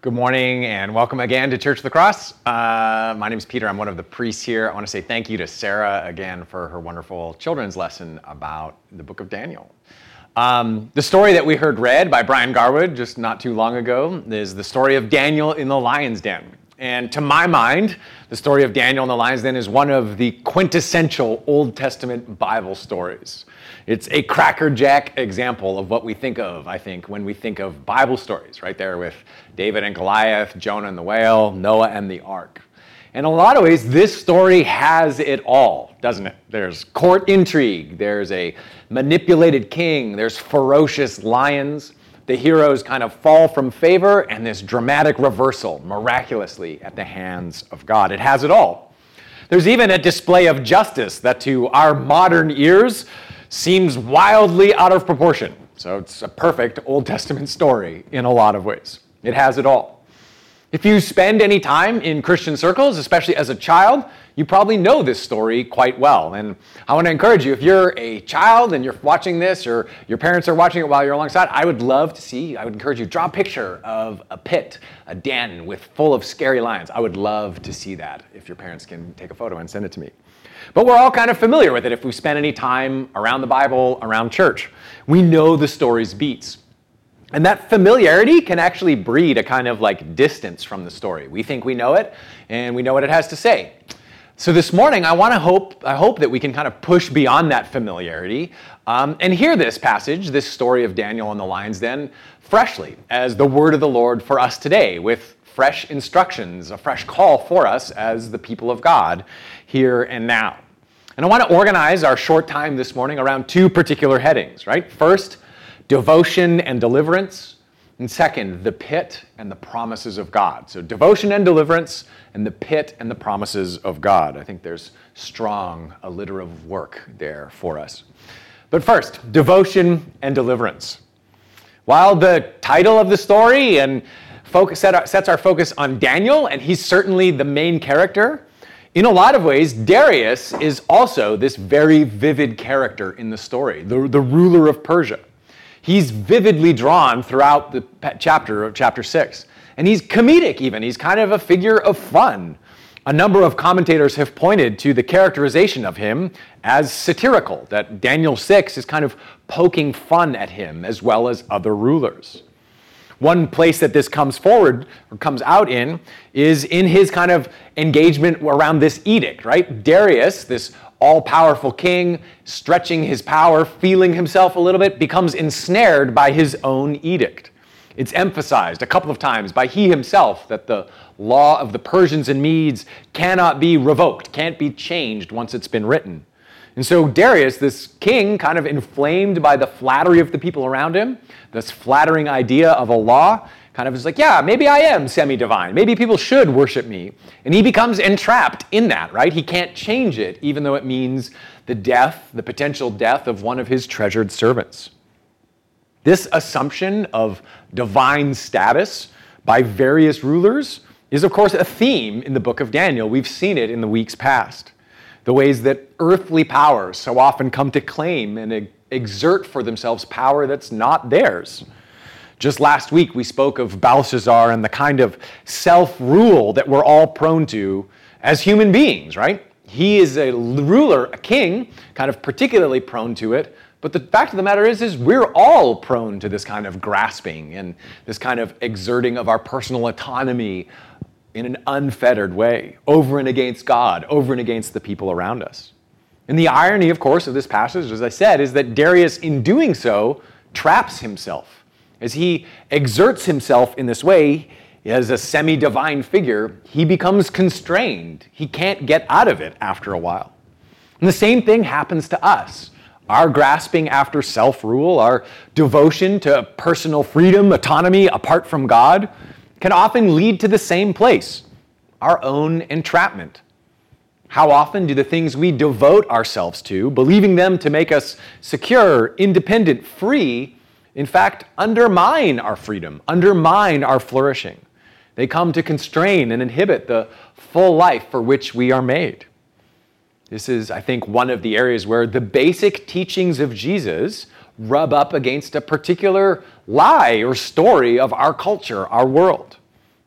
Good morning and welcome again to Church of the Cross. Uh, my name is Peter. I'm one of the priests here. I want to say thank you to Sarah again for her wonderful children's lesson about the book of Daniel. Um, the story that we heard read by Brian Garwood just not too long ago is the story of Daniel in the lion's den. And to my mind, the story of Daniel in the lion's den is one of the quintessential Old Testament Bible stories. It's a crackerjack example of what we think of, I think, when we think of Bible stories, right there with David and Goliath, Jonah and the whale, Noah and the ark. In a lot of ways, this story has it all, doesn't it? There's court intrigue, there's a manipulated king, there's ferocious lions. The heroes kind of fall from favor, and this dramatic reversal miraculously at the hands of God. It has it all. There's even a display of justice that, to our modern ears, seems wildly out of proportion. So it's a perfect Old Testament story in a lot of ways. It has it all. If you spend any time in Christian circles, especially as a child, you probably know this story quite well. And I want to encourage you if you're a child and you're watching this or your parents are watching it while you're alongside, I would love to see, I would encourage you draw a picture of a pit, a den with full of scary lions. I would love to see that if your parents can take a photo and send it to me. But we're all kind of familiar with it if we spend any time around the Bible, around church. We know the story's beats. And that familiarity can actually breed a kind of like distance from the story. We think we know it and we know what it has to say. So this morning, I want to hope, I hope that we can kind of push beyond that familiarity um, and hear this passage, this story of Daniel and the lion's den, freshly as the word of the Lord for us today, with fresh instructions, a fresh call for us as the people of God here and now. And I want to organize our short time this morning around two particular headings, right? First, devotion and deliverance. And second, the pit and the promises of God. So, devotion and deliverance, and the pit and the promises of God. I think there's strong alliterative work there for us. But first, devotion and deliverance. While the title of the story and focus, set our, sets our focus on Daniel, and he's certainly the main character. In a lot of ways, Darius is also this very vivid character in the story, the, the ruler of Persia. He's vividly drawn throughout the chapter of chapter 6. And he's comedic, even. He's kind of a figure of fun. A number of commentators have pointed to the characterization of him as satirical, that Daniel 6 is kind of poking fun at him as well as other rulers. One place that this comes forward or comes out in is in his kind of engagement around this edict, right? Darius, this all powerful king, stretching his power, feeling himself a little bit, becomes ensnared by his own edict. It's emphasized a couple of times by he himself that the law of the Persians and Medes cannot be revoked, can't be changed once it's been written. And so Darius, this king, kind of inflamed by the flattery of the people around him, this flattering idea of a law, kind of is like, yeah, maybe I am semi divine. Maybe people should worship me. And he becomes entrapped in that, right? He can't change it, even though it means the death, the potential death of one of his treasured servants. This assumption of divine status by various rulers is, of course, a theme in the book of Daniel. We've seen it in the weeks past the ways that earthly powers so often come to claim and exert for themselves power that's not theirs. Just last week, we spoke of Belshazzar and the kind of self rule that we're all prone to as human beings, right? He is a ruler, a king, kind of particularly prone to it. But the fact of the matter is, is we're all prone to this kind of grasping and this kind of exerting of our personal autonomy, in an unfettered way, over and against God, over and against the people around us. And the irony, of course, of this passage, as I said, is that Darius, in doing so, traps himself. As he exerts himself in this way, as a semi divine figure, he becomes constrained. He can't get out of it after a while. And the same thing happens to us. Our grasping after self rule, our devotion to personal freedom, autonomy apart from God, can often lead to the same place our own entrapment. How often do the things we devote ourselves to, believing them to make us secure, independent, free, in fact, undermine our freedom, undermine our flourishing? They come to constrain and inhibit the full life for which we are made. This is, I think, one of the areas where the basic teachings of Jesus rub up against a particular lie or story of our culture, our world.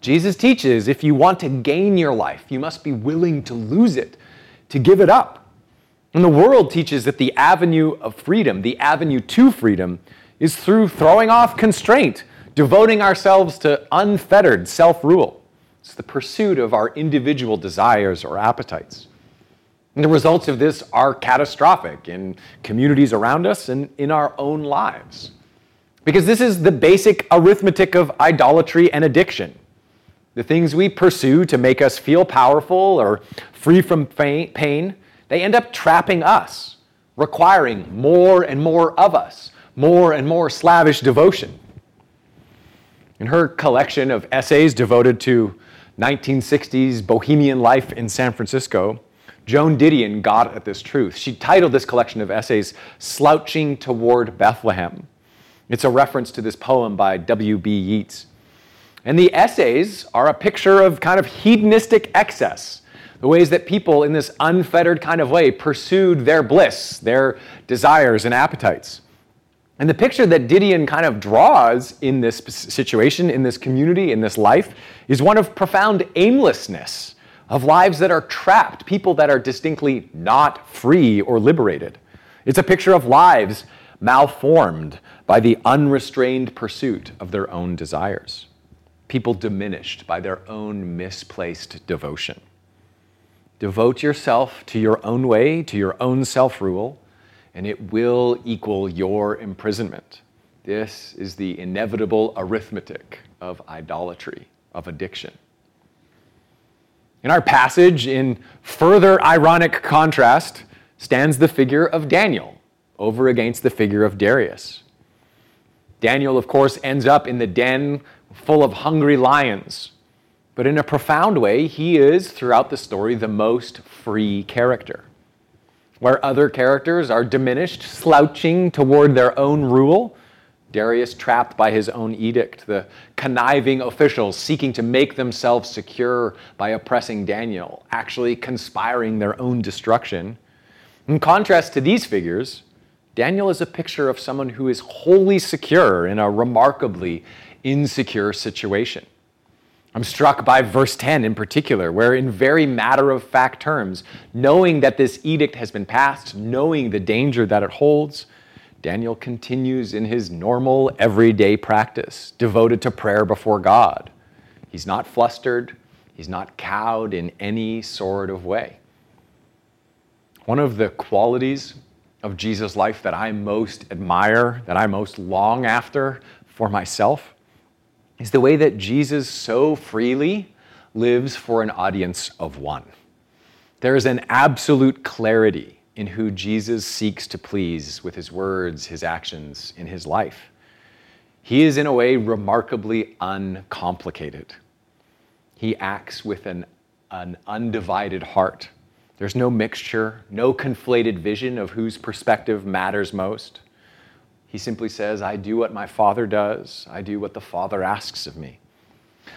Jesus teaches if you want to gain your life, you must be willing to lose it, to give it up. And the world teaches that the avenue of freedom, the avenue to freedom, is through throwing off constraint, devoting ourselves to unfettered self rule. It's the pursuit of our individual desires or appetites. And the results of this are catastrophic in communities around us and in our own lives. Because this is the basic arithmetic of idolatry and addiction. The things we pursue to make us feel powerful or free from pain, they end up trapping us, requiring more and more of us, more and more slavish devotion. In her collection of essays devoted to 1960s bohemian life in San Francisco, Joan Didion got at this truth. She titled this collection of essays Slouching Toward Bethlehem. It's a reference to this poem by W.B. Yeats. And the essays are a picture of kind of hedonistic excess, the ways that people in this unfettered kind of way pursued their bliss, their desires and appetites. And the picture that Didion kind of draws in this situation, in this community, in this life, is one of profound aimlessness of lives that are trapped, people that are distinctly not free or liberated. It's a picture of lives malformed by the unrestrained pursuit of their own desires, people diminished by their own misplaced devotion. Devote yourself to your own way, to your own self rule, and it will equal your imprisonment. This is the inevitable arithmetic of idolatry, of addiction. In our passage, in further ironic contrast, stands the figure of Daniel over against the figure of Darius. Daniel, of course, ends up in the den full of hungry lions. But in a profound way, he is, throughout the story, the most free character. Where other characters are diminished, slouching toward their own rule, Darius trapped by his own edict, the conniving officials seeking to make themselves secure by oppressing Daniel, actually conspiring their own destruction. In contrast to these figures, Daniel is a picture of someone who is wholly secure in a remarkably insecure situation. I'm struck by verse 10 in particular, where, in very matter of fact terms, knowing that this edict has been passed, knowing the danger that it holds, Daniel continues in his normal, everyday practice, devoted to prayer before God. He's not flustered, he's not cowed in any sort of way. One of the qualities of Jesus' life that I most admire, that I most long after for myself, is the way that Jesus so freely lives for an audience of one. There is an absolute clarity in who Jesus seeks to please with his words, his actions, in his life. He is, in a way, remarkably uncomplicated. He acts with an, an undivided heart. There's no mixture, no conflated vision of whose perspective matters most. He simply says, I do what my Father does, I do what the Father asks of me.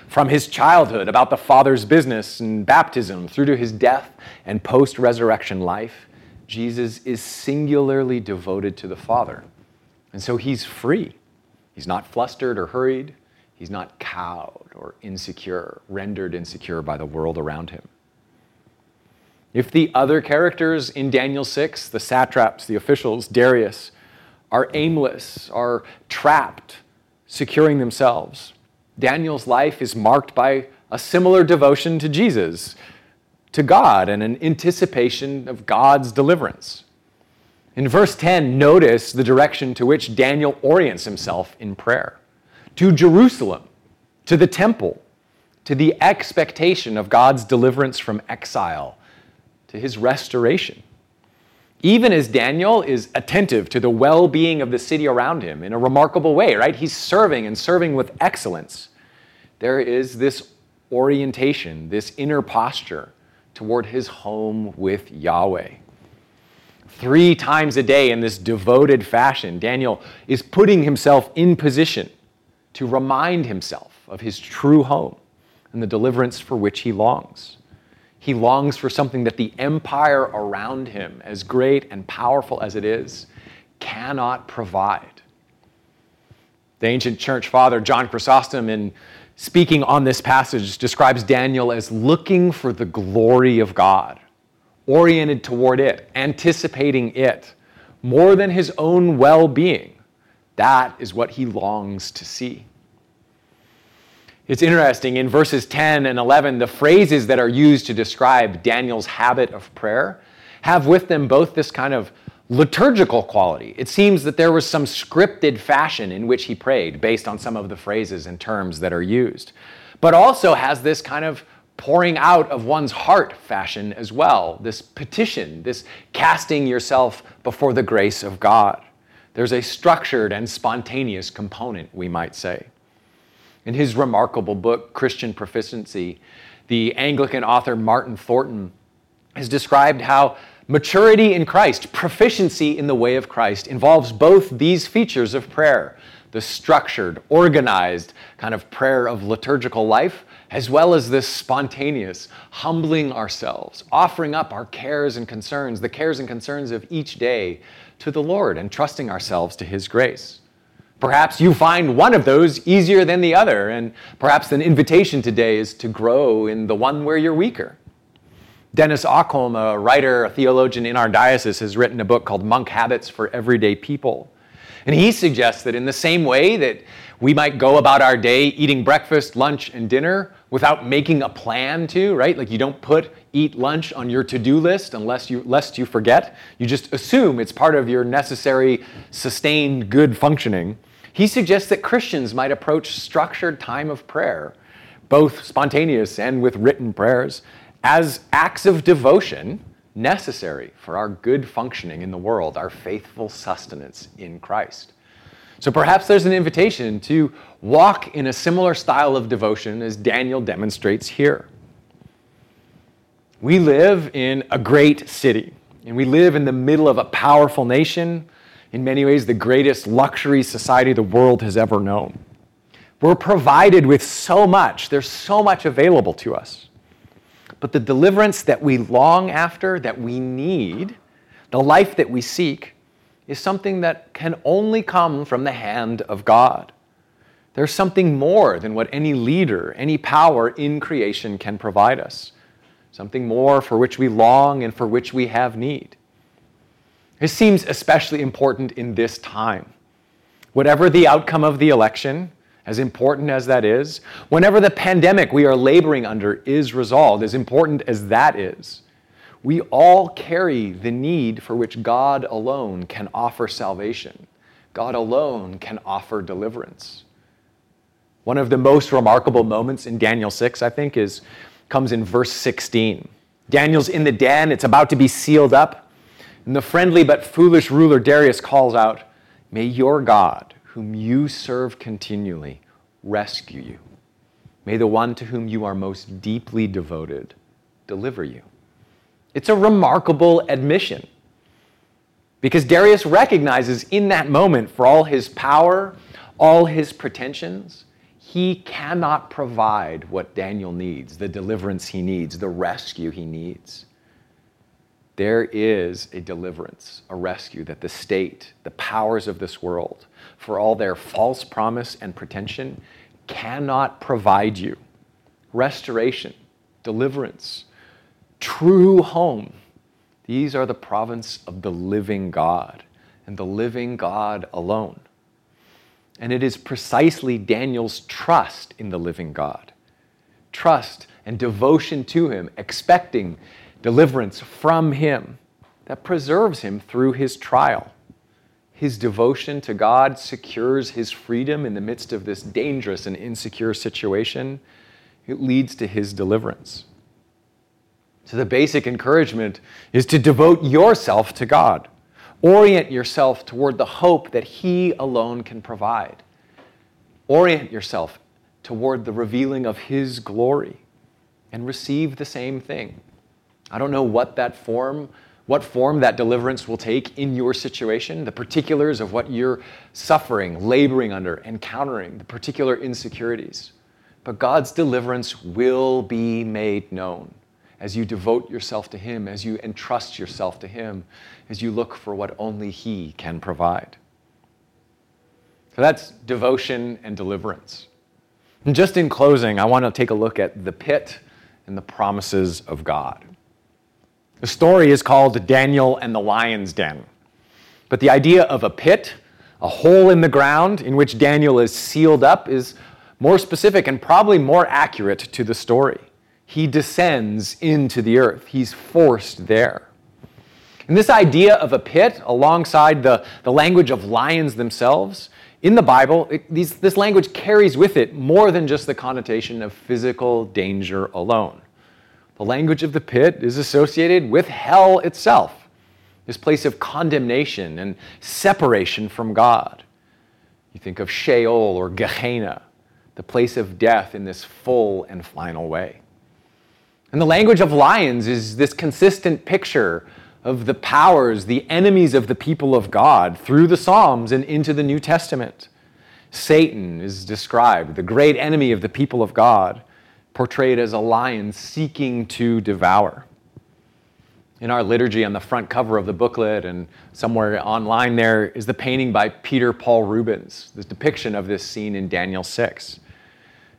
From his childhood, about the Father's business and baptism, through to his death and post resurrection life, Jesus is singularly devoted to the Father. And so he's free. He's not flustered or hurried. He's not cowed or insecure, rendered insecure by the world around him. If the other characters in Daniel 6, the satraps, the officials, Darius, are aimless, are trapped, securing themselves, Daniel's life is marked by a similar devotion to Jesus to God and an anticipation of God's deliverance. In verse 10, notice the direction to which Daniel orients himself in prayer to Jerusalem, to the temple, to the expectation of God's deliverance from exile, to his restoration. Even as Daniel is attentive to the well being of the city around him in a remarkable way, right? He's serving and serving with excellence. There is this orientation, this inner posture toward his home with Yahweh. Three times a day in this devoted fashion, Daniel is putting himself in position to remind himself of his true home and the deliverance for which he longs. He longs for something that the empire around him, as great and powerful as it is, cannot provide. The ancient church father John Chrysostom in speaking on this passage, describes Daniel as looking for the glory of God, oriented toward it, anticipating it, more than his own well being. That is what he longs to see. It's interesting, in verses 10 and 11, the phrases that are used to describe Daniel's habit of prayer have with them both this kind of liturgical quality. It seems that there was some scripted fashion in which he prayed based on some of the phrases and terms that are used, but also has this kind of pouring out of one's heart fashion as well, this petition, this casting yourself before the grace of God. There's a structured and spontaneous component, we might say. In his remarkable book, Christian Proficiency, the Anglican author Martin Thornton has described how maturity in Christ, proficiency in the way of Christ, involves both these features of prayer the structured, organized kind of prayer of liturgical life, as well as this spontaneous, humbling ourselves, offering up our cares and concerns, the cares and concerns of each day to the Lord, and trusting ourselves to His grace. Perhaps you find one of those easier than the other, and perhaps an invitation today is to grow in the one where you're weaker. Dennis Okholm, a writer, a theologian in our diocese, has written a book called Monk Habits for Everyday People. And he suggests that in the same way that we might go about our day eating breakfast, lunch, and dinner without making a plan to, right? Like you don't put eat lunch on your to-do list unless you lest you forget. You just assume it's part of your necessary sustained good functioning. He suggests that Christians might approach structured time of prayer, both spontaneous and with written prayers, as acts of devotion necessary for our good functioning in the world, our faithful sustenance in Christ. So perhaps there's an invitation to walk in a similar style of devotion as Daniel demonstrates here. We live in a great city, and we live in the middle of a powerful nation, in many ways, the greatest luxury society the world has ever known. We're provided with so much, there's so much available to us. But the deliverance that we long after, that we need, the life that we seek, is something that can only come from the hand of God. There's something more than what any leader, any power in creation can provide us. Something more for which we long and for which we have need. This seems especially important in this time. Whatever the outcome of the election, as important as that is, whenever the pandemic we are laboring under is resolved, as important as that is, we all carry the need for which God alone can offer salvation. God alone can offer deliverance. One of the most remarkable moments in Daniel 6, I think, is comes in verse 16. Daniel's in the den, it's about to be sealed up, and the friendly but foolish ruler Darius calls out, May your God, whom you serve continually, rescue you. May the one to whom you are most deeply devoted deliver you. It's a remarkable admission because Darius recognizes in that moment, for all his power, all his pretensions, he cannot provide what Daniel needs, the deliverance he needs, the rescue he needs there is a deliverance, a rescue that the state, the powers of this world, for all their false promise and pretension, cannot provide you. Restoration, deliverance, true home. These are the province of the living God and the living God alone. And it is precisely Daniel's trust in the living God, trust and devotion to him, expecting deliverance from Him that preserves him through his trial. His devotion to God secures his freedom in the midst of this dangerous and insecure situation. It leads to his deliverance. So, the basic encouragement is to devote yourself to God. Orient yourself toward the hope that He alone can provide. Orient yourself toward the revealing of His glory and receive the same thing. I don't know what that form, what form that deliverance will take in your situation, the particulars of what you're suffering, laboring under, encountering, the particular insecurities. But God's deliverance will be made known as you devote yourself to Him, as you entrust yourself to Him, as you look for what only He can provide. So that's devotion and deliverance. And just in closing, I want to take a look at the pit and the promises of God. The story is called Daniel and the Lion's Den. But the idea of a pit, a hole in the ground in which Daniel is sealed up, is more specific and probably more accurate to the story. He descends into the earth, he's forced there. And this idea of a pit, alongside the, the language of lions themselves, in the Bible, it, these, this language carries with it more than just the connotation of physical danger alone. The language of the pit is associated with hell itself, this place of condemnation and separation from God. You think of Sheol or Gehenna, the place of death in this full and final way. And the language of lions is this consistent picture of the powers, the enemies of the people of God through the Psalms and into the New Testament. Satan is described, the great enemy of the people of God, portrayed as a lion seeking to devour. In our liturgy on the front cover of the booklet and somewhere online there is the painting by Peter Paul Rubens, this depiction of this scene in Daniel 6.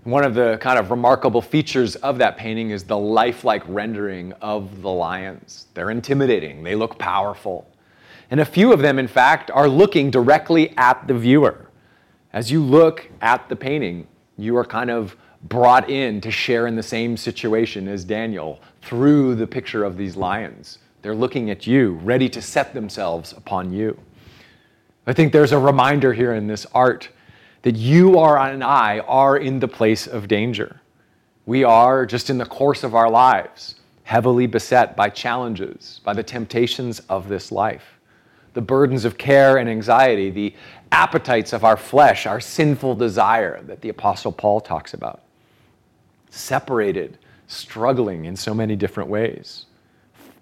One of the kind of remarkable features of that painting is the lifelike rendering of the lions. They're intimidating, they look powerful. And a few of them, in fact, are looking directly at the viewer. As you look at the painting, you are kind of brought in to share in the same situation as Daniel through the picture of these lions. They're looking at you, ready to set themselves upon you. I think there's a reminder here in this art that you are and I are in the place of danger. We are, just in the course of our lives, heavily beset by challenges, by the temptations of this life, the burdens of care and anxiety, the appetites of our flesh, our sinful desire that the Apostle Paul talks about. Separated, struggling in so many different ways,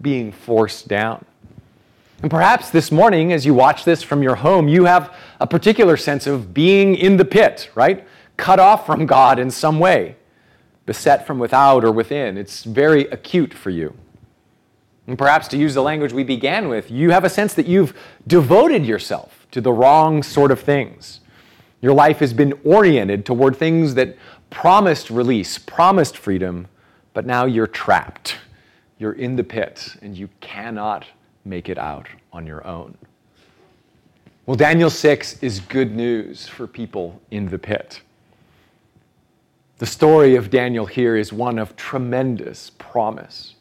being forced down. And perhaps this morning, as you watch this from your home, you have a particular sense of being in the pit, right? Cut off from God in some way, beset from without or within. It's very acute for you. And perhaps to use the language we began with, you have a sense that you've devoted yourself to the wrong sort of things. Your life has been oriented toward things that promised release, promised freedom, but now you're trapped. You're in the pit and you cannot make it out on your own. Well, Daniel 6 is good news for people in the pit. The story of Daniel here is one of tremendous promise.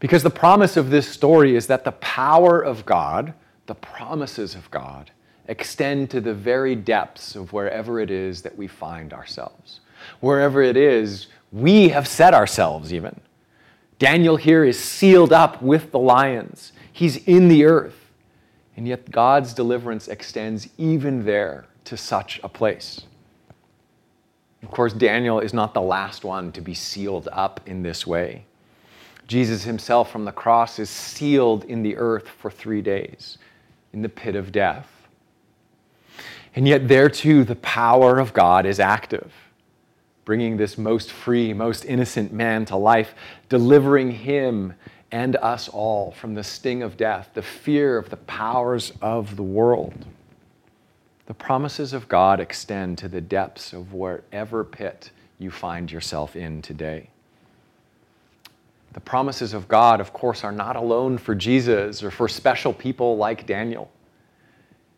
Because the promise of this story is that the power of God, the promises of God, extend to the very depths of wherever it is that we find ourselves. Wherever it is, we have set ourselves, even. Daniel here is sealed up with the lions. He's in the earth. And yet God's deliverance extends even there to such a place. Of course, Daniel is not the last one to be sealed up in this way. Jesus himself from the cross is sealed in the earth for three days in the pit of death. And yet, there too, the power of God is active bringing this most free, most innocent man to life, delivering him and us all from the sting of death, the fear of the powers of the world. The promises of God extend to the depths of wherever pit you find yourself in today. The promises of God, of course, are not alone for Jesus or for special people like Daniel.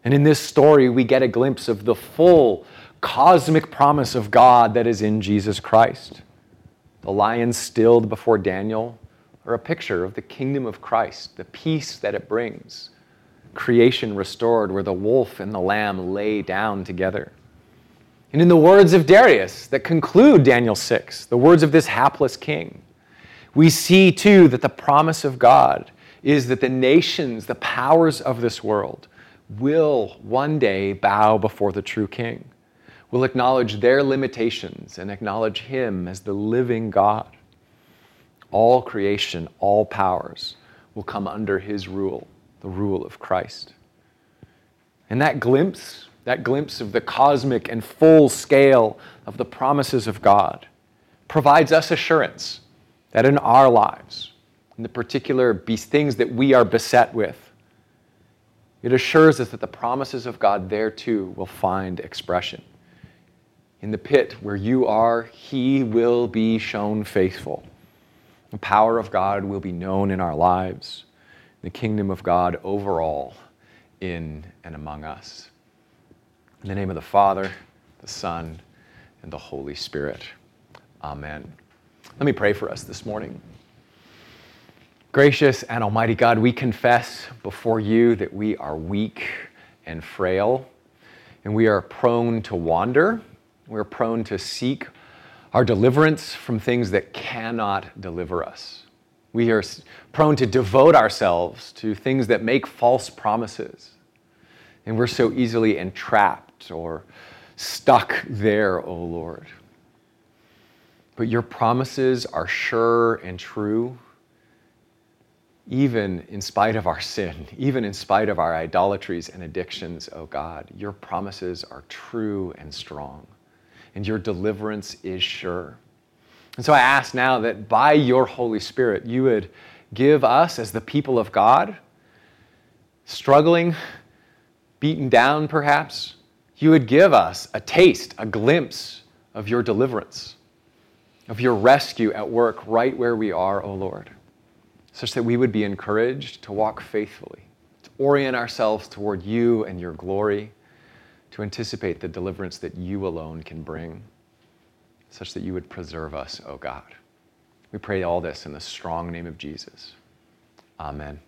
And in this story, we get a glimpse of the full cosmic promise of God that is in Jesus Christ. The lions stilled before Daniel are a picture of the kingdom of Christ, the peace that it brings. Creation restored, where the wolf and the lamb lay down together. And in the words of Darius that conclude Daniel 6, the words of this hapless king, we see too that the promise of God is that the nations, the powers of this world, will one day bow before the true king will acknowledge their limitations and acknowledge Him as the living God. All creation, all powers will come under His rule, the rule of Christ. And that glimpse, that glimpse of the cosmic and full scale of the promises of God, provides us assurance that in our lives, in the particular things that we are beset with, it assures us that the promises of God there too will find expression. In the pit where you are, he will be shown faithful. The power of God will be known in our lives, the kingdom of God overall in and among us. In the name of the Father, the Son, and the Holy Spirit. Amen. Let me pray for us this morning. Gracious and Almighty God, we confess before you that we are weak and frail, and we are prone to wander. We're prone to seek our deliverance from things that cannot deliver us. We are prone to devote ourselves to things that make false promises. And we're so easily entrapped or stuck there, O oh Lord. But your promises are sure and true even in spite of our sin, even in spite of our idolatries and addictions, O oh God, your promises are true and strong, and your deliverance is sure. And so I ask now that by your Holy Spirit, you would give us, as the people of God, struggling, beaten down perhaps, you would give us a taste, a glimpse of your deliverance, of your rescue at work right where we are, O oh Lord such that we would be encouraged to walk faithfully, to orient ourselves toward you and your glory, to anticipate the deliverance that you alone can bring, such that you would preserve us, O oh God. We pray all this in the strong name of Jesus. Amen.